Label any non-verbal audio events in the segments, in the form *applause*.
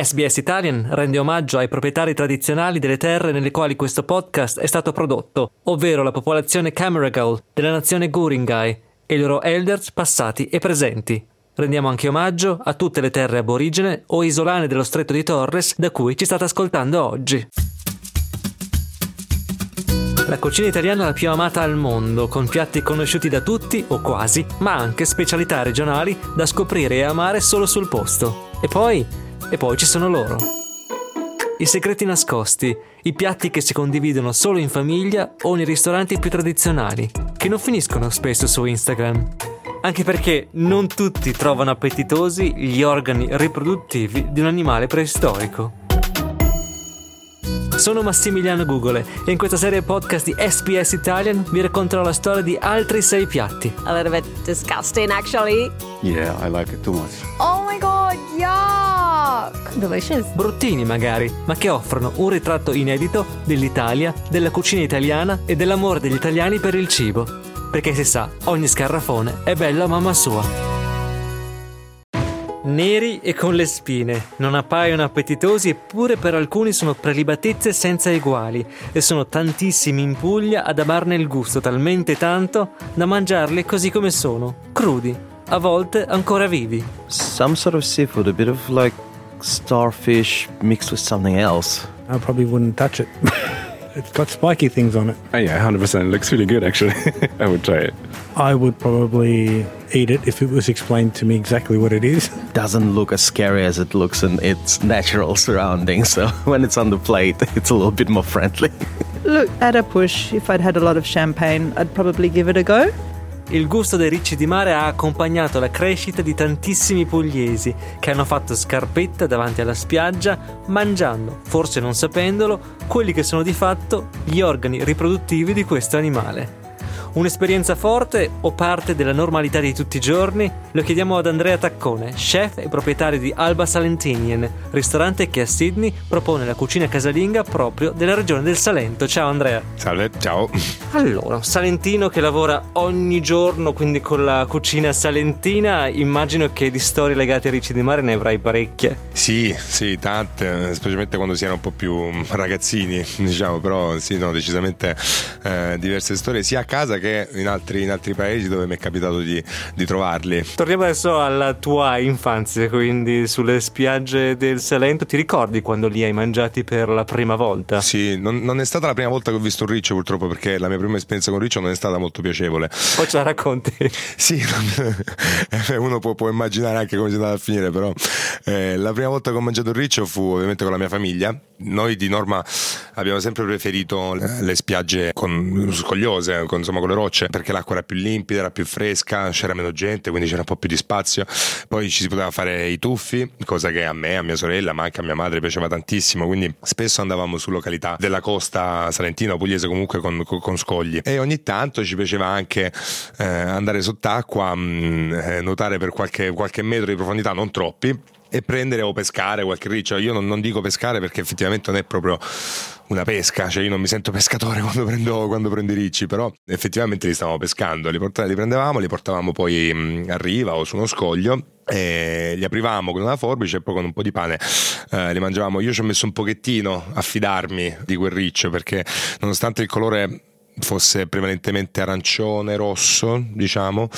SBS Italian rende omaggio ai proprietari tradizionali delle terre nelle quali questo podcast è stato prodotto, ovvero la popolazione Camaragal della nazione Guringai e i loro elders passati e presenti. Rendiamo anche omaggio a tutte le terre aborigene o isolane dello stretto di Torres da cui ci state ascoltando oggi. La cucina italiana è la più amata al mondo, con piatti conosciuti da tutti o quasi, ma anche specialità regionali da scoprire e amare solo sul posto. E poi e poi ci sono loro. I segreti nascosti, i piatti che si condividono solo in famiglia o nei ristoranti più tradizionali, che non finiscono spesso su Instagram. Anche perché non tutti trovano appetitosi gli organi riproduttivi di un animale preistorico. Sono Massimiliano Gugole e in questa serie podcast di SPS Italian vi racconterò la storia di altri sei piatti. A little bit disgusting, actually. Yeah, I like it too much. Oh my god, yuck! Delicious. Bruttini magari, ma che offrono un ritratto inedito dell'Italia, della cucina italiana e dell'amore degli italiani per il cibo. Perché si sa, ogni scarrafone è bello a mamma sua. Neri e con le spine, non appaiono appetitosi eppure per alcuni sono prelibatezze senza eguali e sono tantissimi in Puglia ad amarne il gusto talmente tanto da mangiarli così come sono, crudi, a volte ancora vivi. Some sort of seafood, a bit of like starfish mixed with something else. I probably wouldn't touch it. *laughs* it's got spiky things on it. Oh yeah, hundred percent. It Looks really good actually. *laughs* I would try it. I would probably eat it if it was explained to me exactly what it is. *laughs* Doesn't look as scary as it looks in its natural surroundings. So when it's on the plate, it's a little bit more friendly. Look, at a push, if I'd had a lot of champagne, I'd probably give it a go. Il gusto dei ricci di mare ha accompagnato la crescita di tantissimi pugliesi che hanno fatto scarpetta davanti alla spiaggia mangiando, forse non sapendolo, quelli che sono di fatto gli organi riproduttivi di questo animale. Un'esperienza forte o parte della normalità di tutti i giorni? Lo chiediamo ad Andrea Taccone, chef e proprietario di Alba Salentinian, ristorante che a Sydney propone la cucina casalinga proprio della regione del Salento. Ciao Andrea. Salve, ciao. Allora, un salentino che lavora ogni giorno quindi con la cucina salentina, immagino che di storie legate ai ricci di mare ne avrai parecchie. Sì, sì, tante, specialmente quando si era un po' più ragazzini, *laughs* diciamo, però sì, no, decisamente eh, diverse storie sia a casa che in altri, in altri paesi dove mi è capitato di, di, trovarli. Torniamo adesso alla tua infanzia, quindi sulle spiagge del Salento. Ti ricordi quando li hai mangiati per la prima volta? Sì, non, non è stata la prima volta che ho visto un riccio purtroppo perché la mia prima esperienza con riccio non è stata molto piacevole. Poi ce la racconti? sì, *laughs* uno può, può, immaginare anche come si è andata a finire, però eh, la prima volta che ho mangiato un riccio fu ovviamente con la mia famiglia. Noi di norma abbiamo sempre preferito le spiagge con, scogliose, con, insomma, con le rocce perché l'acqua era più limpida, era più fresca, c'era meno gente, quindi c'era un po' più di spazio. Poi ci si poteva fare i tuffi, cosa che a me, a mia sorella, ma anche a mia madre piaceva tantissimo. Quindi spesso andavamo su località della costa salentina o pugliese comunque con, con, scogli. E ogni tanto ci piaceva anche eh, andare sott'acqua, mh, mm, eh, nuotare per qualche, qualche metro di profondità, non troppi e prendere o pescare qualche riccio. Io non, non, dico pescare perché effettivamente non è proprio una pesca, cioè io non mi sento *laughs* pescatore quando prendo, quando prendo i ricci, però effettivamente li stavamo pescando, li, port- li prendevamo, li portavamo poi mh, a riva o su uno scoglio e li aprivamo con una forbice e poi con un po' di pane eh, li mangiavamo. Io ci ho messo un pochettino a fidarmi di quel riccio perché nonostante il colore fosse prevalentemente arancione, rosso, diciamo.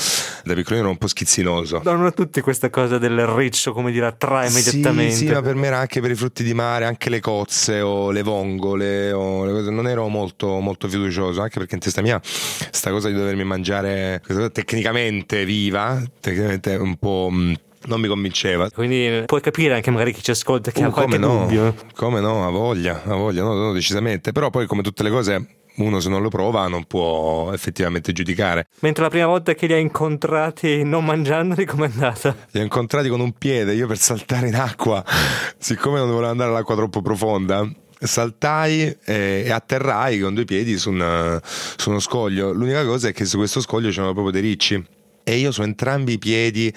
Da piccolino era un po' schizzinoso. Non a tutti questa cosa del riccio, come dire, attrae immediatamente. Sì, sì, ma per me era anche per i frutti di mare, anche le cozze o le vongole o le cose. Non ero molto, molto fiducioso, anche perché in testa mia sta cosa di dovermi mangiare tecnicamente viva, tecnicamente un po' mm, non mi convinceva. Quindi puoi capire anche magari chi ci ascolta che uh, ha qualche come no, dubbio. Come no, ha voglia, ha voglia, no, no, decisamente. Però poi come tutte le cose uno se non lo prova non può effettivamente giudicare. Mentre la prima volta che li hai incontrati non mangiandoli com'è andata? Li ho incontrati con un piede, io per saltare in acqua, siccome non volevo andare all'acqua troppo profonda, saltai e, e atterrai con due piedi su, una, su uno scoglio. L'unica cosa è che su questo scoglio c'erano proprio dei ricci e io su entrambi i piedi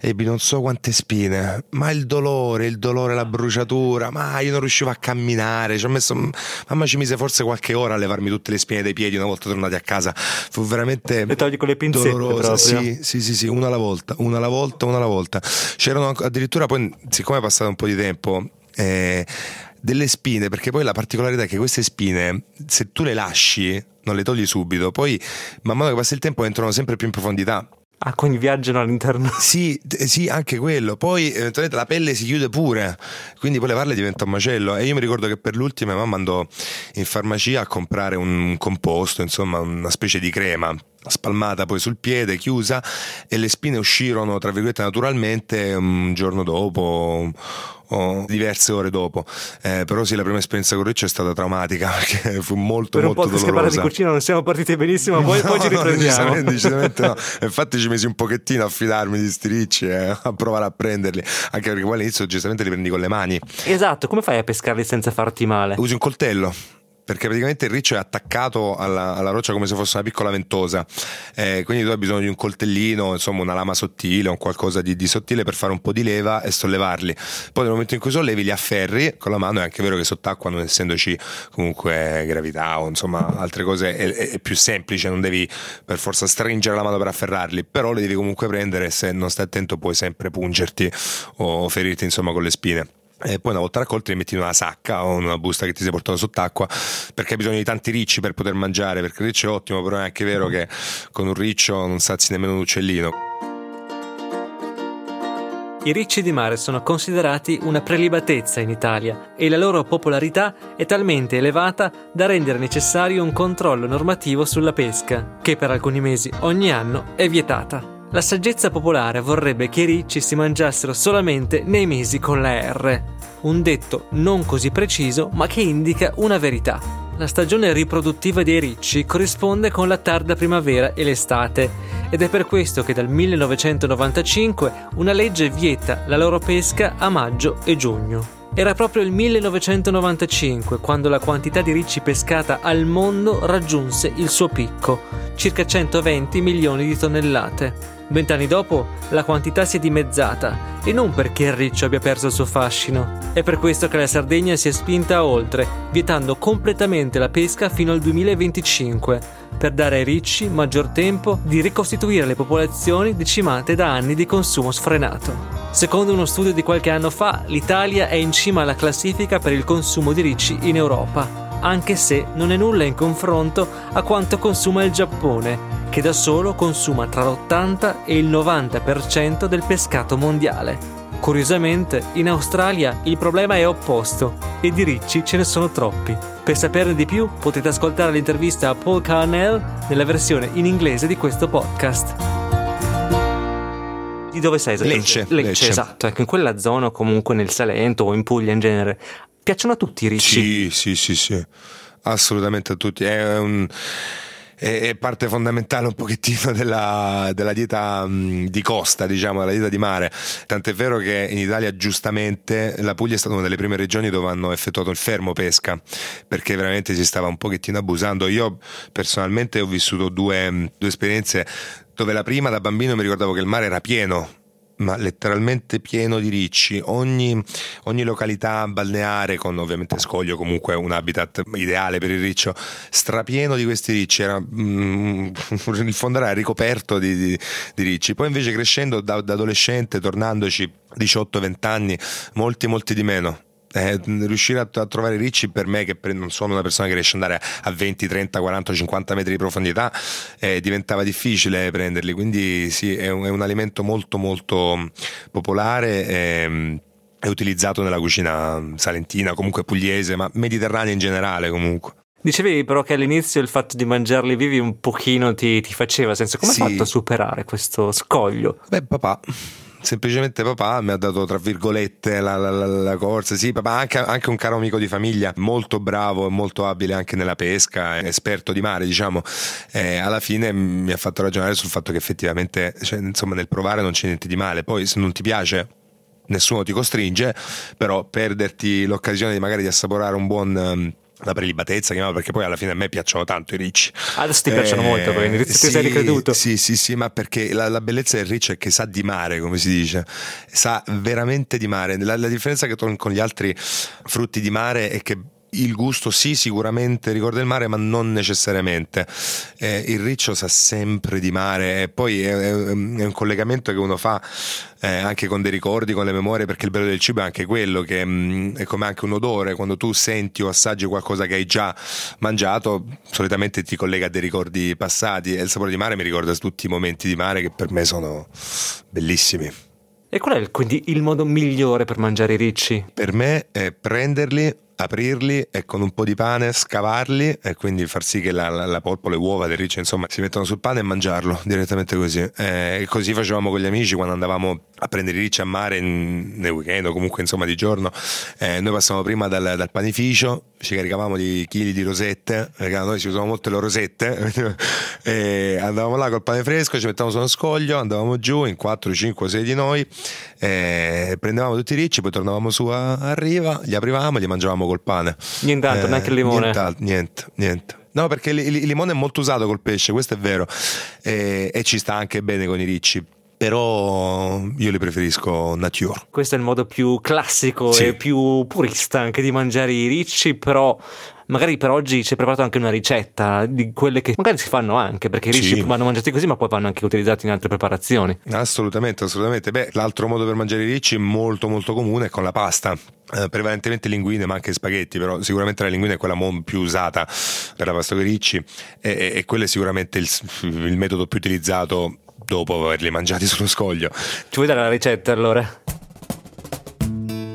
ebbi non so quante spine, ma il dolore, il dolore, la bruciatura, ma io non riuscivo a camminare, ci ho messo, mamma ci mise forse qualche ora a levarmi tutte le spine dai piedi una volta tornati a casa, fu veramente le togli con le pinzette dolorosa, sì, sì, sì, sì, una alla volta, una alla volta, una alla volta. C'erano addirittura poi, siccome è passato un po' di tempo, eh, delle spine, perché poi la particolarità è che queste spine, se tu le lasci, non le togli subito, poi man mano che passa il tempo entrano sempre più in profondità. Ah, quindi viaggiano all'interno. *laughs* Sì, sì, anche quello. Poi eventualmente la pelle si chiude pure, quindi poi levarle diventa un macello. E io mi ricordo che per l'ultima mamma andò in farmacia a comprare un composto, insomma, una specie di crema spalmata poi sul piede, chiusa e le spine uscirono tra virgolette naturalmente un giorno dopo o diverse ore dopo eh, però sì la prima esperienza con Riccio è stata traumatica *laughs* perché fu molto per un molto po' che parla di dolorosa cucina non siamo partiti benissimo poi, No, poi ci no, riprendiamo decisamente, decisamente no. *laughs* Infatti ci mesi un pochettino a fidarmi di sti ricci e a provare a prenderli, anche perché poi all'inizio giustamente li prendi con le mani. esatto come fai a pescarli senza farti male Usi un coltello. Perché praticamente il riccio è attaccato alla, alla roccia come se fosse una piccola ventosa, Eh, quindi tu hai bisogno di un coltellino, insomma una lama sottile, un qualcosa di, di sottile per fare un po' di leva e sollevarli. Poi nel momento in cui sollevi li afferri con la mano, è anche vero che sott'acqua, non essendoci comunque gravità o insomma altre cose, è, è- più semplice, non devi per forza stringere la mano per afferrarli, però li devi comunque prendere se non stai attento puoi sempre pungerti o ferirti insomma con le spine. E poi una volta raccolti li metti in una sacca o in una busta che ti sei portato sott'acqua perché hai bisogno di tanti ricci per poter mangiare perché il riccio è ottimo però è anche vero che con un riccio non sazi nemmeno un uccellino I ricci di mare sono considerati una prelibatezza in Italia e la loro popolarità è talmente elevata da rendere necessario un controllo normativo sulla pesca, che per alcuni mesi ogni anno è vietata. La saggezza popolare vorrebbe che i ricci si mangiassero solamente nei mesi con la R, un detto non così preciso ma che indica una verità. La stagione riproduttiva dei ricci corrisponde con la tarda primavera e l'estate ed è per questo che dal 1995 una legge vieta la loro pesca a maggio e giugno. Era proprio il 1995 quando la quantità di ricci pescata al mondo raggiunse il suo picco, circa 120 milioni di tonnellate. Vent'anni dopo la quantità si è dimezzata e non perché il riccio abbia perso il suo fascino. È per questo che la Sardegna si è spinta oltre, vietando completamente la pesca fino al 2025, per dare ai ricci maggior tempo di ricostituire le popolazioni decimate da anni di consumo sfrenato. Secondo uno studio di qualche anno fa, l'Italia è in cima alla classifica per il consumo di ricci in Europa anche se non è nulla in confronto a quanto consuma il Giappone, che da solo consuma tra l'80 e il 90% del pescato mondiale. Curiosamente, in Australia il problema è opposto e di ricci ce ne sono troppi. Per saperne di più potete ascoltare l'intervista a Paul Carnell nella versione in inglese di questo podcast. Di dove sei? Lecce, Lecce, Lecce. esatto. Ecco, in quella zona comunque nel Salento o in Puglia in genere. Piacciono a tutti i ricci? Sì, sì, sì, sì, assolutamente a tutti. È, un- è- parte fondamentale un pochettino della, della dieta mh, di costa, diciamo, della dieta di mare. Tant'è vero che in Italia giustamente la Puglia è stata una delle prime regioni dove hanno effettuato il fermo pesca, perché veramente si stava un pochettino abusando. Io personalmente ho vissuto due, mh, due esperienze dove la prima da bambino mi ricordavo che il mare era pieno ma letteralmente pieno di ricci. Ogni, ogni località balneare, con ovviamente scoglio, comunque un habitat ideale per il riccio, strapieno di questi ricci. Era, mm, *laughs* il fondo era ricoperto di, di- di ricci. Poi invece crescendo da, da adolescente, tornandoci 18-20 anni, molti, molti di meno. Eh, riuscire a, a trovare ricci per me, che non sono una persona che riesce ad andare a 20, 30, 40, 50 metri di profondità, eh, diventava difficile prenderli. Quindi sì, è un, è un alimento molto molto popolare. ehm, è utilizzato nella cucina salentina, comunque pugliese, ma mediterranea in generale comunque. Dicevi però che all'inizio il fatto di mangiarli vivi un pochino ti, ti faceva senso. Come Sì. hai fatto a superare questo scoglio? Beh, papà. Semplicemente papà mi ha dato tra virgolette la, la- la- la corsa. Sì, papà, anche, anche un caro amico di famiglia, molto bravo e molto abile anche nella pesca, esperto di mare, diciamo. Eh, alla fine mi ha fatto ragionare sul fatto che effettivamente, cioè, insomma, nel provare non c'è niente di male. Poi, se non ti piace, nessuno ti costringe, però perderti l'occasione di magari di assaporare un buon. La prelibatezza, perché poi alla fine a me piacciono tanto i ricci. Adesso ti piacciono molto, perché all'inizio ti sei ricreduto. Eh, Sì, sì, sì, ma perché la, la bellezza del riccio è che sa di mare, come si dice, sa veramente di mare. La, la differenza che con gli altri frutti di mare è che il gusto sì, sicuramente ricorda il mare, ma non necessariamente. Eh, il riccio sa sempre di mare e poi è, è, è un collegamento che uno fa eh, anche con dei ricordi, con le memorie, perché il bello del cibo è anche quello che mh, mm, è come anche un odore, quando tu senti o assaggi qualcosa che hai già mangiato, solitamente ti collega a dei ricordi passati e il sapore di mare mi ricorda tutti i momenti di mare che per me sono bellissimi. E qual è quindi il modo migliore per mangiare i ricci? Per me è prenderli, aprirli e con un po' di pane scavarli e quindi far sì che la, la, la polpa, le uova del riccio insomma si mettano sul pane e mangiarlo direttamente così. Eh, e così facevamo con gli amici quando andavamo a prendere i ricci a mare in, nel weekend o comunque insomma di giorno. Eh, noi passavamo prima dal, dal, panificio ci caricavamo di chili di rosette perché noi si usavano molto le rosette *laughs* e andavamo là col pane fresco ci mettevamo su uno scoglio andavamo giù in 4, 5, 6 di noi eh, prendevamo tutti i ricci poi tornavamo su a, a riva li aprivamo li mangiavamo col pane nient'altro, neanche il limone niente, niente, niente No, perché il, il, limone è molto usato col pesce, questo è vero, e, e ci sta anche bene con i ricci però io li preferisco nature. Questo è il modo più classico sì. e più purista anche di mangiare i ricci, però magari per oggi ci hai preparato anche una ricetta di quelle che magari si fanno anche, perché i ricci sì. vanno mangiati così, ma poi vanno anche utilizzati in altre preparazioni. Assolutamente, assolutamente. Beh, l'altro modo per mangiare i ricci molto molto comune è con la pasta. Eh, prevalentemente linguine ma anche spaghetti però sicuramente la linguina è quella più usata per la pasta con i ricci e, e, e quello è sicuramente il, il metodo più utilizzato dopo averli mangiati *laughs* sullo scoglio. Ci vuoi dare la ricetta allora?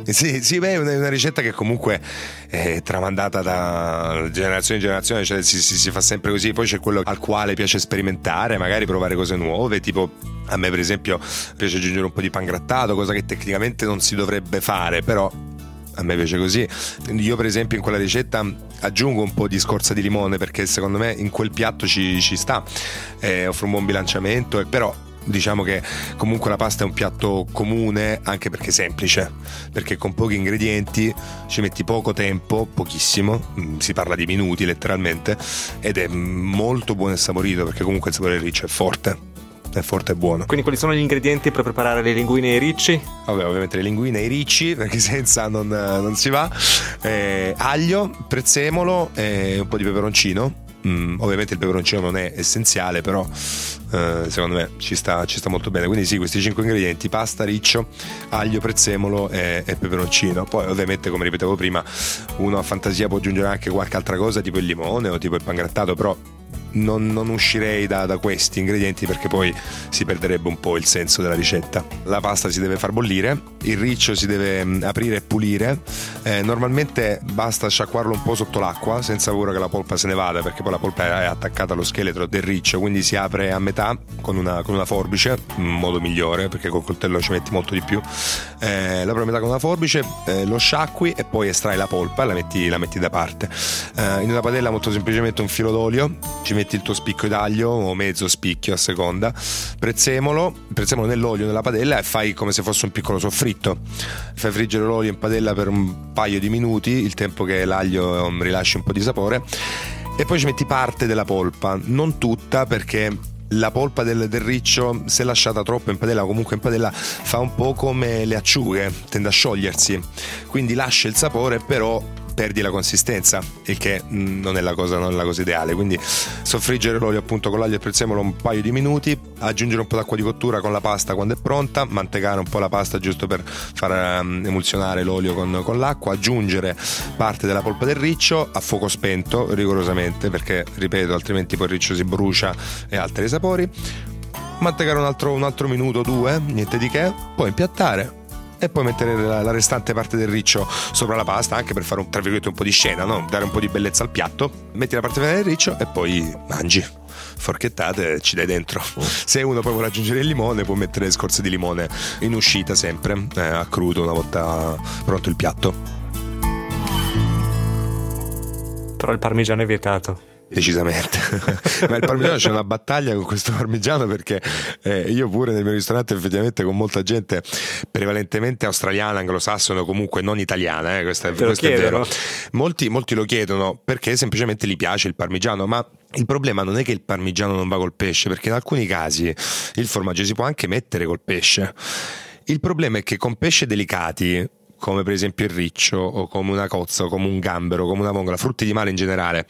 Sì, sì, beh, è una, ricetta che comunque è tramandata da generazione in generazione, cioè si, si, si, fa sempre così. Poi c'è quello al quale piace sperimentare, magari provare cose nuove, tipo a me per esempio piace aggiungere un po' di pangrattato, cosa che tecnicamente non si dovrebbe fare, però a me piace così. Io, per esempio, in quella ricetta aggiungo un po' di scorza di limone perché secondo me in quel piatto ci, ci sta, eh, offre un buon bilanciamento, però diciamo che comunque la pasta è un piatto comune anche perché è semplice perché con pochi ingredienti ci metti poco tempo pochissimo mm, si parla di minuti letteralmente ed è molto buono e saporito perché comunque il sapore del riccio è forte è forte e buono. Quindi quali sono gli ingredienti per preparare le linguine e i ricci? Vabbè, ovviamente le linguine e i ricci, *laughs* perché senza non, non si va. Eh, aglio, prezzemolo e un po' di peperoncino. Mm, ovviamente il peperoncino non è essenziale, però eh, secondo me ci sta, ci sta, molto bene. Quindi sì, questi cinque ingredienti, pasta, riccio, aglio, prezzemolo e, e, peperoncino. Poi ovviamente, come ripetevo prima, uno a fantasia può aggiungere anche qualche altra cosa, tipo il limone o tipo il pangrattato, però non, non uscirei da, da, questi ingredienti perché poi si perderebbe un po' il senso della ricetta. La pasta si deve far bollire, il riccio si deve mm, aprire e pulire. Eh, normalmente basta sciacquarlo un po' sotto l'acqua senza paura che la polpa se ne vada perché poi la polpa è attaccata allo scheletro del riccio, quindi si apre a metà con una, con una forbice, in modo migliore perché col coltello ci metti molto di più. Eh, la apri a metà con una forbice, eh, lo sciacqui e poi estrai la polpa e la metti, la metti da parte. Eh, in una padella molto semplicemente un filo d'olio, ci metti il tuo spicchio d'aglio o mezzo spicchio a seconda, prezzemolo, prezzemolo nell'olio nella padella e fai come se fosse un piccolo soffritto. Fai friggere l'olio in padella per un paio di minuti, il tempo che l'aglio um, rilasci un po' di sapore e poi ci metti parte della polpa, non tutta perché la polpa del, del, riccio, se lasciata troppo in padella o comunque in padella, fa un po' come le acciughe, tende a sciogliersi. Quindi lascia il sapore, però perdi la consistenza, il che mm, non è la cosa, non è la cosa ideale. Quindi soffriggere l'olio appunto con l'aglio e prezzemolo un paio di minuti, aggiungere un po' d'acqua di cottura con la pasta quando è pronta, mantecare un po' la pasta giusto per far um, emulsionare l'olio con, con l'acqua, aggiungere parte della polpa del riccio a fuoco spento rigorosamente perché ripeto altrimenti poi il riccio si brucia e altri sapori mantecare un altro, un altro minuto o due, niente di che, poi impiattare, e poi mettere la, la, restante parte del riccio sopra la pasta anche per fare un, tra virgolette un po' di scena, no? dare un po' di bellezza al piatto, metti la parte finale del riccio e poi mangi forchettate ci dai dentro. Se uno poi vuole aggiungere il limone, può mettere scorze di limone in uscita sempre, eh, a crudo una volta pronto il piatto. Però il parmigiano è vietato. Decisamente, *laughs* ma il parmigiano c'è una battaglia con questo parmigiano perché eh, io pure nel mio ristorante effettivamente con molta gente prevalentemente australiana, anglosassone o comunque non italiana, eh, questo, è, questo è vero. Molti, molti lo chiedono perché semplicemente gli piace il parmigiano, ma il problema non è che il parmigiano non va col pesce, perché in alcuni casi il formaggio si può anche mettere col pesce. Il problema è che con pesce delicati come per esempio il riccio o come una cozza o come un gambero, come una vongola, frutti di mare in generale.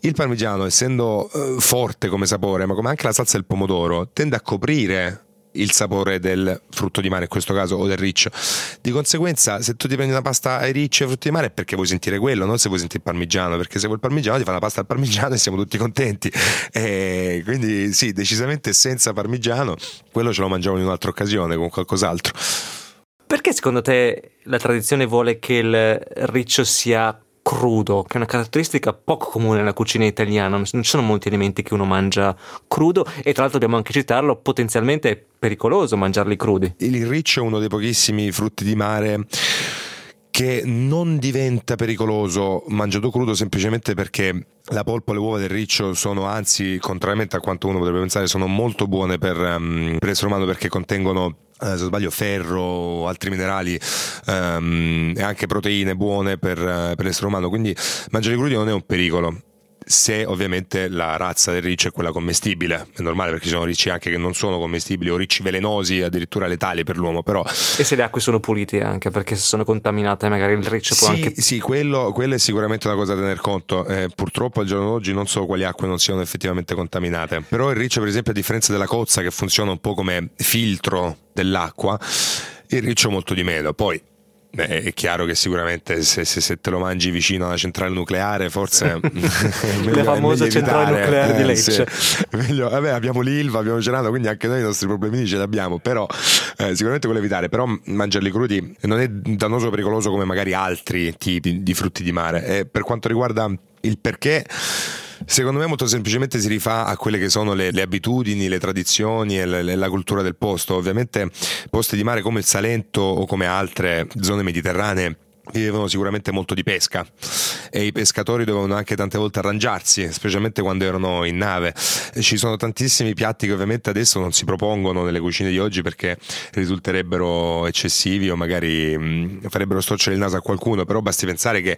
Il parmigiano, essendo eh, forte come sapore, ma come anche la salsa del pomodoro, tende a coprire il sapore del frutto di mare in questo caso o del riccio. Di conseguenza se tu ti prendi una pasta ai ricci e frutti di mare è perché vuoi sentire quello non se vuoi sentire il parmigiano perché se vuoi il parmigiano ti fa una pasta al parmigiano e siamo tutti contenti. E quindi sì decisamente senza parmigiano quello ce lo mangiamo in un'altra occasione con qualcos'altro. Perché secondo te la tradizione vuole che il riccio sia crudo, che è una caratteristica poco comune nella cucina italiana, non ci sono molti elementi che uno mangia crudo e tra l'altro dobbiamo anche citarlo, potenzialmente è pericoloso mangiarli crudi. il riccio è uno dei pochissimi frutti di mare che non diventa pericoloso mangiato crudo semplicemente perché la polpa e le uova del riccio sono anzi, contrariamente a quanto uno potrebbe pensare, sono molto buone per, ehm, per l'essere umano perché contengono se non sbaglio ferro, altri minerali ehm, e anche proteine buone per, eh, per l'essere umano, quindi mangiare crudi non è un pericolo. Se ovviamente la razza del riccio è quella commestibile, è normale perché ci sono ricci anche che non sono commestibili o ricci velenosi, addirittura letali per l'uomo, però E se le acque sono pulite anche, perché se sono contaminate magari il riccio può sì, anche... sì quello, quello è sicuramente una cosa da tener conto. Eh, purtroppo al giorno d'oggi non so quali acque non siano effettivamente contaminate. Però il riccio, per esempio, a differenza della cozza che funziona un po' come filtro dell'acqua, il riccio molto di meno. Poi beh, è chiaro che sicuramente se, se- se te lo mangi vicino alla centrale nucleare, forse *laughs* meglio- La famosa centrale evitare. nucleare di Eh, Lecce. sì. *laughs* Meglio- vabbè, abbiamo l'Ilva, abbiamo cenato, quindi anche noi i nostri problemini ce li abbiamo. Però eh, sicuramente quello evitare. Però mangiarli crudi non è dannoso o pericoloso come magari altri tipi di frutti di mare. E per quanto riguarda il perché. Secondo me molto semplicemente si rifà a quelle che sono le, le abitudini, le tradizioni e le- la cultura del posto. Ovviamente posti di mare come il Salento o come altre zone mediterranee vivevano sicuramente molto di pesca e i pescatori dovevano anche tante volte arrangiarsi, specialmente quando erano in nave. Ci sono tantissimi piatti che ovviamente adesso non si propongono nelle cucine di oggi perché risulterebbero eccessivi o magari mh, farebbero storcere il naso a qualcuno, però basti pensare che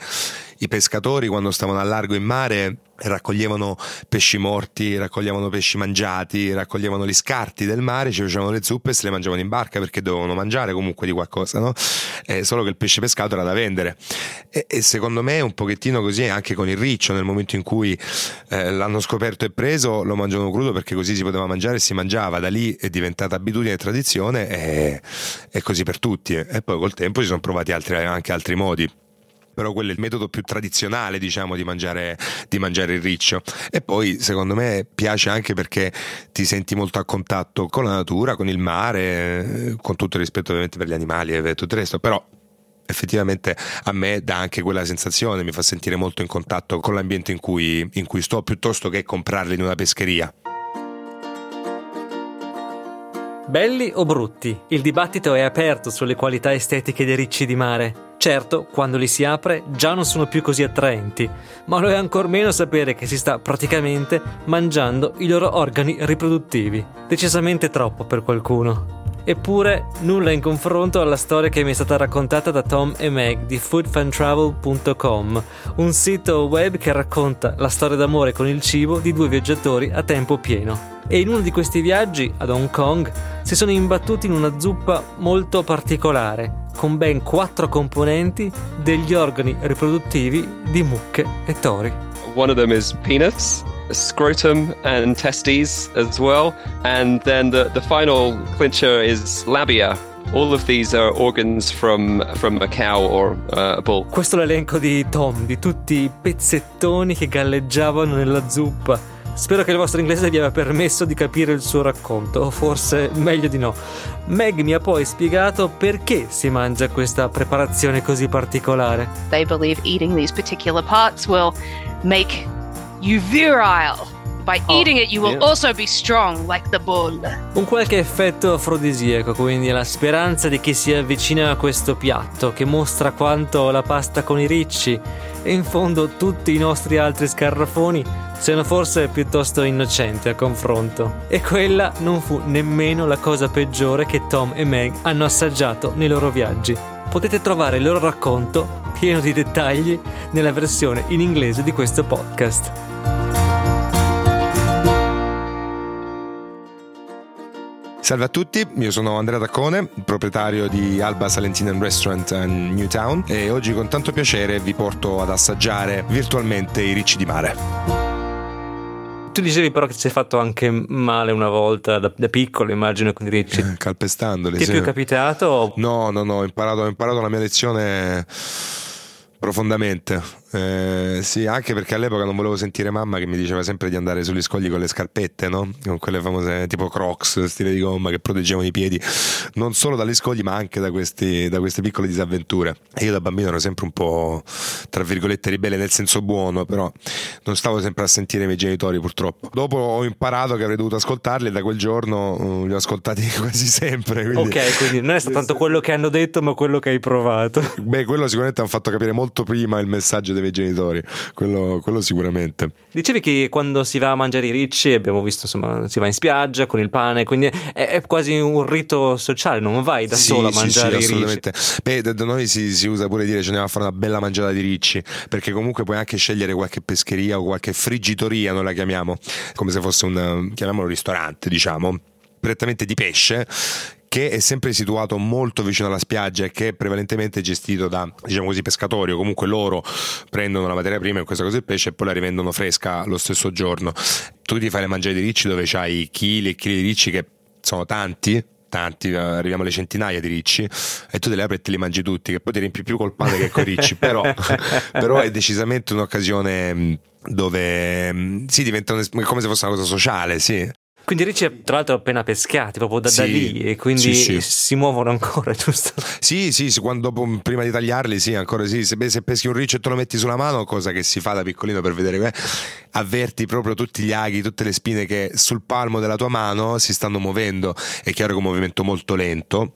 i pescatori quando stavano a largo in mare raccoglievano pesci morti, raccoglievano pesci mangiati, raccoglievano gli scarti del mare, ci facevano le zuppe e se le mangiavano in barca perché dovevano mangiare comunque di qualcosa, no? Eh, solo che il pesce pescato era da vendere. E, e secondo me un pochettino così anche con il riccio, nel momento in cui eh, l'hanno scoperto e preso, lo mangiavano crudo perché così si poteva mangiare e si mangiava, da lì è diventata abitudine e tradizione e è così per tutti. E poi col tempo si sono provati altri- anche altri modi però quello è il metodo più tradizionale diciamo di mangiare, di mangiare il riccio. E poi secondo me piace anche perché ti senti molto a contatto con la natura con il mare con tutto il rispetto ovviamente per gli animali e tutto il resto. Però effettivamente a me dà anche quella sensazione mi fa sentire molto in contatto con l'ambiente in cui, in cui sto piuttosto che comprarli in una pescheria Belli o brutti? Il dibattito è aperto sulle qualità estetiche dei ricci di mare. Certo, quando li si apre già non sono più così attraenti, ma lo è ancor meno sapere che si sta praticamente mangiando i loro organi riproduttivi. Decisamente troppo per qualcuno. Eppure nulla in confronto alla storia che mi è stata raccontata da Tom e Meg di foodfantravel.com, un sito web che racconta la storia d'amore con il cibo di due viaggiatori a tempo pieno. E in uno di questi viaggi ad Hong Kong si sono imbattuti in una zuppa molto particolare, con ben quattro componenti degli organi riproduttivi di mucche e tori. One of them is penis, scrotum, and testes as well. And then the, the final clincher is labia. All of these are organs from, from a cow or uh, a bull. Questo è l'elenco di Tom, di tutti i pezzettoni che galleggiavano nella zuppa. Spero che il vostro inglese vi abbia permesso di capire il suo racconto, o forse meglio di no. Meg mi ha poi spiegato perché si mangia questa preparazione così particolare. They believe eating these particular parts will make you virile. By Oh, eating it, you will yeah. also be strong, like the bull. Un qualche effetto afrodisiaco, quindi la speranza di chi si avvicina a questo piatto che mostra quanto la pasta con i ricci e in fondo tutti i nostri altri scarrafoni siano forse piuttosto innocenti a confronto. E quella non fu nemmeno la cosa peggiore che Tom e Meg hanno assaggiato nei loro viaggi. Potete trovare il loro racconto pieno di dettagli nella versione in inglese di questo podcast. Salve a tutti, io sono Andrea Taccone, proprietario di Alba Salentinian Restaurant a Newtown e oggi con tanto piacere vi porto ad assaggiare virtualmente i ricci di mare. Tu dicevi però che ti sei fatto anche male una volta da, da piccolo, immagino, con i ricci. Calpestandoli. Ti è sì. più capitato? No, no, no, ho imparato, ho imparato la mia lezione profondamente. Eh, sì, anche perché all'epoca non volevo sentire mamma che mi diceva sempre di andare sugli scogli con le scarpette, no? Con quelle famose tipo Crocs, stile di gomma che proteggevano i piedi non solo dagli scogli ma anche da, questi, da queste piccole disavventure. E io da bambino ero sempre un po' tra virgolette ribelle nel senso buono, però non stavo sempre a sentire i miei genitori purtroppo. Dopo ho imparato che avrei dovuto ascoltarli e da quel giorno uh, li ho ascoltati *laughs* quasi sempre. Quindi... Ok, quindi non è stato *laughs* tanto quello che hanno detto ma quello che hai provato. Beh, quello sicuramente hanno fatto capire molto prima il messaggio dei miei genitori, quello, quello sicuramente. Dicevi che quando si va a mangiare i ricci, abbiamo visto insomma, si va in spiaggia con il pane, quindi è, è quasi un rito sociale, non vai da Sì, solo a sì, mangiare sì, i ricci. Beh, da noi si, si usa pure dire ci andiamo a fare una bella mangiata di ricci, perché comunque puoi anche scegliere qualche pescheria o qualche friggitoria, noi la chiamiamo, come se fosse un, chiamiamolo ristorante, diciamo, prettamente di pesce che è sempre situato molto vicino alla spiaggia e che è prevalentemente gestito da, diciamo così, pescatori o comunque loro prendono la materia prima, in questo caso il pesce, e poi la rivendono fresca lo stesso giorno. Tu ti fai le mangiare di ricci dove c'hai chili e chili di ricci che sono tanti, tanti, eh, arriviamo alle centinaia di ricci e tu te li apri e te li mangi tutti, che poi ti riempi più col pane che con i ricci, però, *laughs* però è decisamente un'occasione mh, dove mh, sì, diventa come se fosse una cosa sociale, sì. Quindi i ricci tra l'altro appena pescati, proprio da, da Sì, lì, e quindi sì, sì. si muovono ancora, *laughs* giusto? Sì, sì, quando, dopo, prima di tagliarli, sì, ancora sì. Se, se peschi un riccio e te lo metti sulla mano, cosa che si fa da piccolino per vedere, eh, avverti proprio tutti gli aghi, tutte le spine che sul palmo della tua mano si stanno muovendo. È chiaro che è un movimento molto lento,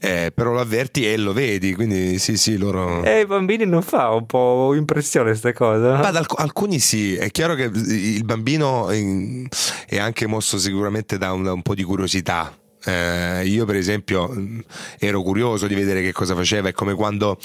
eh, però lo avverti e lo vedi, quindi sì, sì, loro... E ai bambini non fa un po' impressione questa cosa? Ma ad alc- alcuni sì, è chiaro che il bambino è anche mosso sicuramente da un, da un po' di curiosità. Eh, io per esempio mh, ero curioso di vedere che cosa faceva, è come quando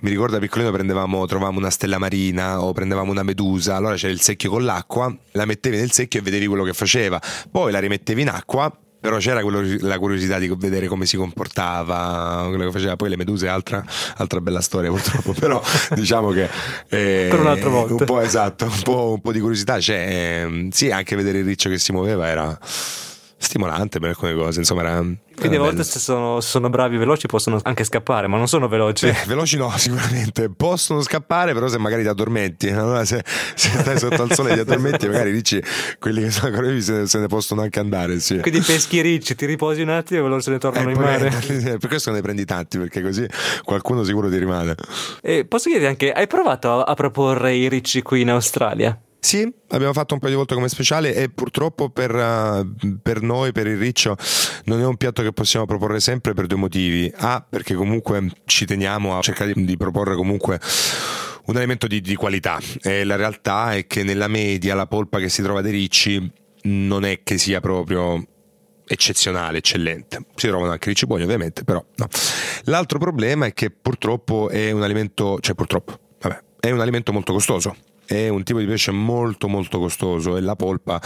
mi ricordo da piccolino prendevamo, trovavamo una stella marina o prendevamo una medusa, allora c'era il secchio con l'acqua, la mettevi nel secchio e vedevi quello che faceva, poi la rimettevi in acqua. Però c'era quello- la curiosità di vedere come si comportava, quello che faceva. Poi le meduse, altra, altra bella storia purtroppo. Però *laughs* diciamo che eh, Per un'altra volta. un po' esatto, un po', un po' di curiosità c'è. ehm, sì, anche vedere il riccio che si muoveva era stimolante per alcune cose. Insomma, era. Quindi a era volte se sono, sono bravi e veloci possono anche scappare, ma non sono veloci. Eh, veloci no, *laughs* sicuramente. Possono scappare, però se magari ti addormenti. *laughs* Allora, se, se stai sotto al sole e ti addormenti, magari dici quelli che sono ancora vivi se, se ne possono anche andare. Sì. Quindi peschi i ricci, ti riposi un attimo e loro se ne tornano Eh, in mare. *laughs* per questo ne prendi tanti, perché così qualcuno sicuro ti rimane. Posso chiederti anche, hai provato a, a proporre i ricci qui in Australia? Sì, l'abbiamo fatto un paio di volte come speciale e purtroppo per, eh, per noi, per il riccio, non è un piatto che possiamo proporre sempre per due motivi. A, perché comunque ci teniamo a cercare di, di proporre comunque un alimento di, di qualità e la realtà è che nella media la polpa che si trova dei ricci non è che sia proprio eccezionale, eccellente. Si trovano anche ricci buoni ovviamente, però no. L'altro problema è che purtroppo è un alimento, cioè purtroppo, vabbè, è un alimento molto costoso. È un tipo di pesce molto molto costoso e la polpa,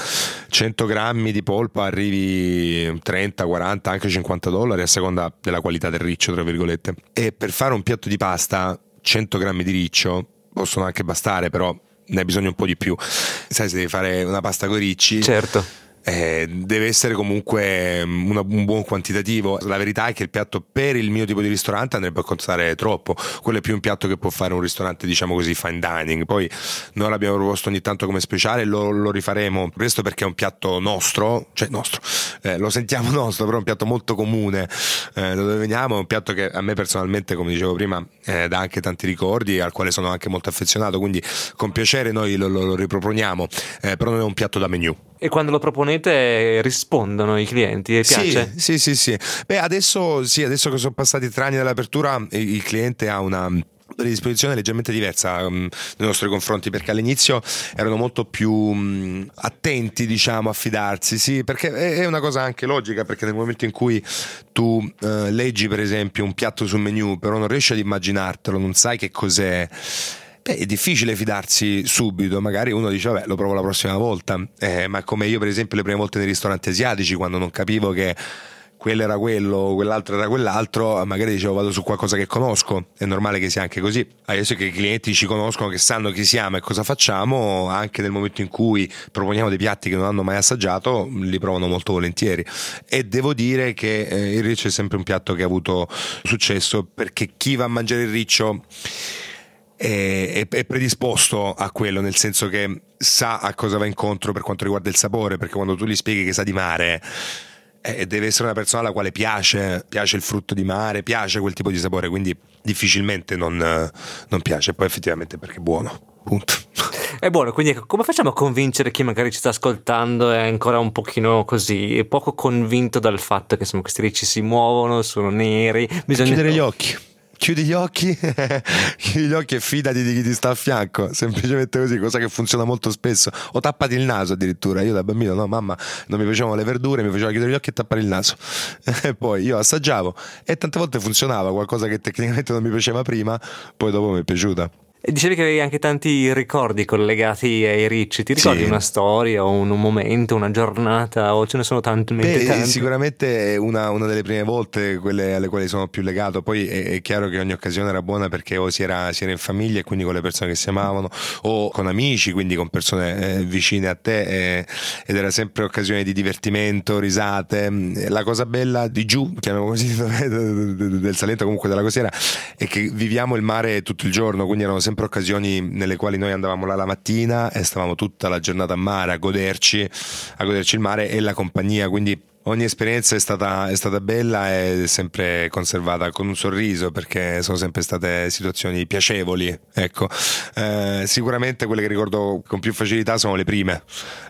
100 grammi di polpa arrivi 30, 40, anche 50 dollari a seconda della qualità del riccio, tra virgolette. E per fare un piatto di pasta, 100 grammi di riccio possono anche bastare, però ne hai bisogno un po' di più. Sai, se devi fare una pasta con i ricci, Certo. Eh, deve essere comunque mm, una- un buon quantitativo. La verità è che il piatto per il mio tipo di ristorante andrebbe a costare troppo. Quello è più un piatto che può fare un ristorante, diciamo così, fine dining. Poi noi l'abbiamo proposto ogni tanto come speciale, lo, lo rifaremo. Questo perché è un piatto nostro, cioè nostro, eh, lo sentiamo *laughs* nostro, però è un piatto molto comune eh, da dove veniamo. È un piatto che a me personalmente, come dicevo prima, eh, dà anche tanti ricordi, al quale sono anche molto affezionato. Quindi con piacere noi lo, lo- lo riproponiamo, eh, però non è un piatto da menù. E quando lo proponete rispondono i clienti? E piace? Sì, sì, sì, sì. Beh, adesso, sì, adesso che sono passati tre anni dall'apertura, il cliente ha una predisposizione leggermente diversa um, nei nostri confronti perché all'inizio erano molto più um, attenti diciamo a fidarsi sì perché è, è una cosa anche logica perché nel momento in cui tu eh, leggi per esempio un piatto sul menu però non riesci ad immaginartelo non sai che cos'è Beh, è difficile fidarsi subito, magari uno dice vabbè lo provo la prossima volta, Eh, ma come io per esempio le prime volte nei ristoranti asiatici quando non capivo che quello era quello, quell'altro era quell'altro, magari dicevo vado su qualcosa che conosco, è normale che sia anche così. Adesso che i clienti ci conoscono, che sanno chi siamo e cosa facciamo, anche nel momento in cui proponiamo dei piatti che non hanno mai assaggiato, li provano molto volentieri. E devo dire che eh, il riccio è sempre un piatto che ha avuto successo perché chi va a mangiare il riccio è, è, predisposto a quello, nel senso che sa a cosa va incontro per quanto riguarda il sapore, perché quando tu gli spieghi che sa di mare, eh, deve essere una persona alla quale piace, piace il frutto di mare, piace quel tipo di sapore, quindi difficilmente non, non piace, poi effettivamente perché è buono. Punto. È buono, quindi ecco, come facciamo a convincere chi magari ci sta ascoltando è ancora un pochino così, è poco convinto dal fatto che insomma, questi ricci si muovono, sono neri, bisogna... Chiudere gli occhi chiudi gli occhi, *laughs* chiudi gli occhi e fidati di chi ti sta a fianco, semplicemente così, cosa che funziona molto spesso. O tappati il naso addirittura. Io da bambino, no, mamma, non mi facevano le verdure, mi faceva chiudere gli occhi e tappare il naso. *laughs* E poi io assaggiavo e tante volte funzionava, qualcosa che tecnicamente non mi piaceva prima, poi dopo mi è piaciuta. Dicevi che avevi anche tanti ricordi collegati ai ricci. Ti ricordi sì. una storia, un, un, momento, una giornata? O ce ne sono tanti? Beh, Sicuramente una, una, delle prime volte quelle alle quali sono più legato. Poi è, è chiaro che ogni occasione era buona perché o si era, si era, in famiglia e quindi con le persone che si amavano, o con amici, quindi con persone eh, vicine a te. Eh, ed era sempre occasione di divertimento, risate. La cosa bella di giù, chiamiamo così, *laughs* del Salento, comunque della costiera, è che viviamo il mare tutto il giorno, quindi erano sempre sempre occasioni nelle quali noi andavamo là la mattina e stavamo tutta la giornata a mare a goderci, a goderci il mare e la compagnia, quindi ogni esperienza è stata, è stata, bella e sempre conservata con un sorriso perché sono sempre state situazioni piacevoli. Ecco. Eh, sicuramente quelle che ricordo con più facilità sono le prime,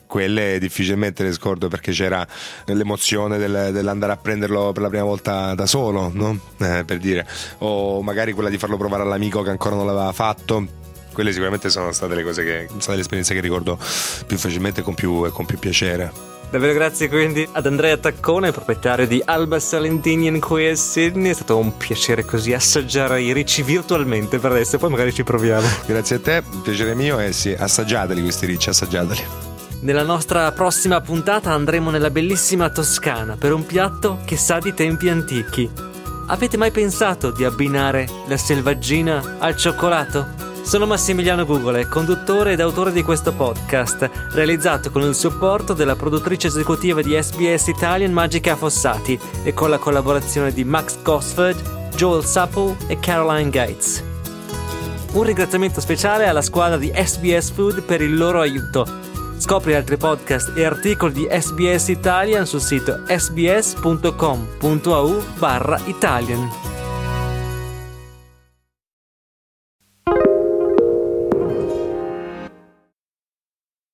quelle difficilmente le scordo perché c'era l'emozione del, dell'andare a prenderlo per la prima volta da solo, no? eh, per dire, o magari quella di farlo provare all'amico che ancora non l'aveva fatto quelle sicuramente sono state le cose che sono state le esperienze che ricordo più facilmente e con più, con più piacere. Davvero grazie quindi ad Andrea Taccone, proprietario di Alba Salentinian qui a Sydney. È stato un piacere così assaggiare i ricci virtualmente per adesso, poi magari ci proviamo. Grazie a te, piacere mio e sì, assaggiateli questi ricci, assaggiateli. Nella nostra prossima puntata andremo nella bellissima Toscana per un piatto che sa di tempi antichi. Avete mai pensato di abbinare la selvaggina al cioccolato? Sono Massimiliano Gugole, conduttore ed autore di questo podcast, realizzato con il supporto della produttrice esecutiva di SBS Italian Magica Fossati e con la collaborazione di Max Gosford, Joel Supple e Caroline Gates. Un ringraziamento speciale alla squadra di SBS Food per il loro aiuto. Scopri altri podcast e articoli di SBS Italian sul sito sbs.com.au barra Italian.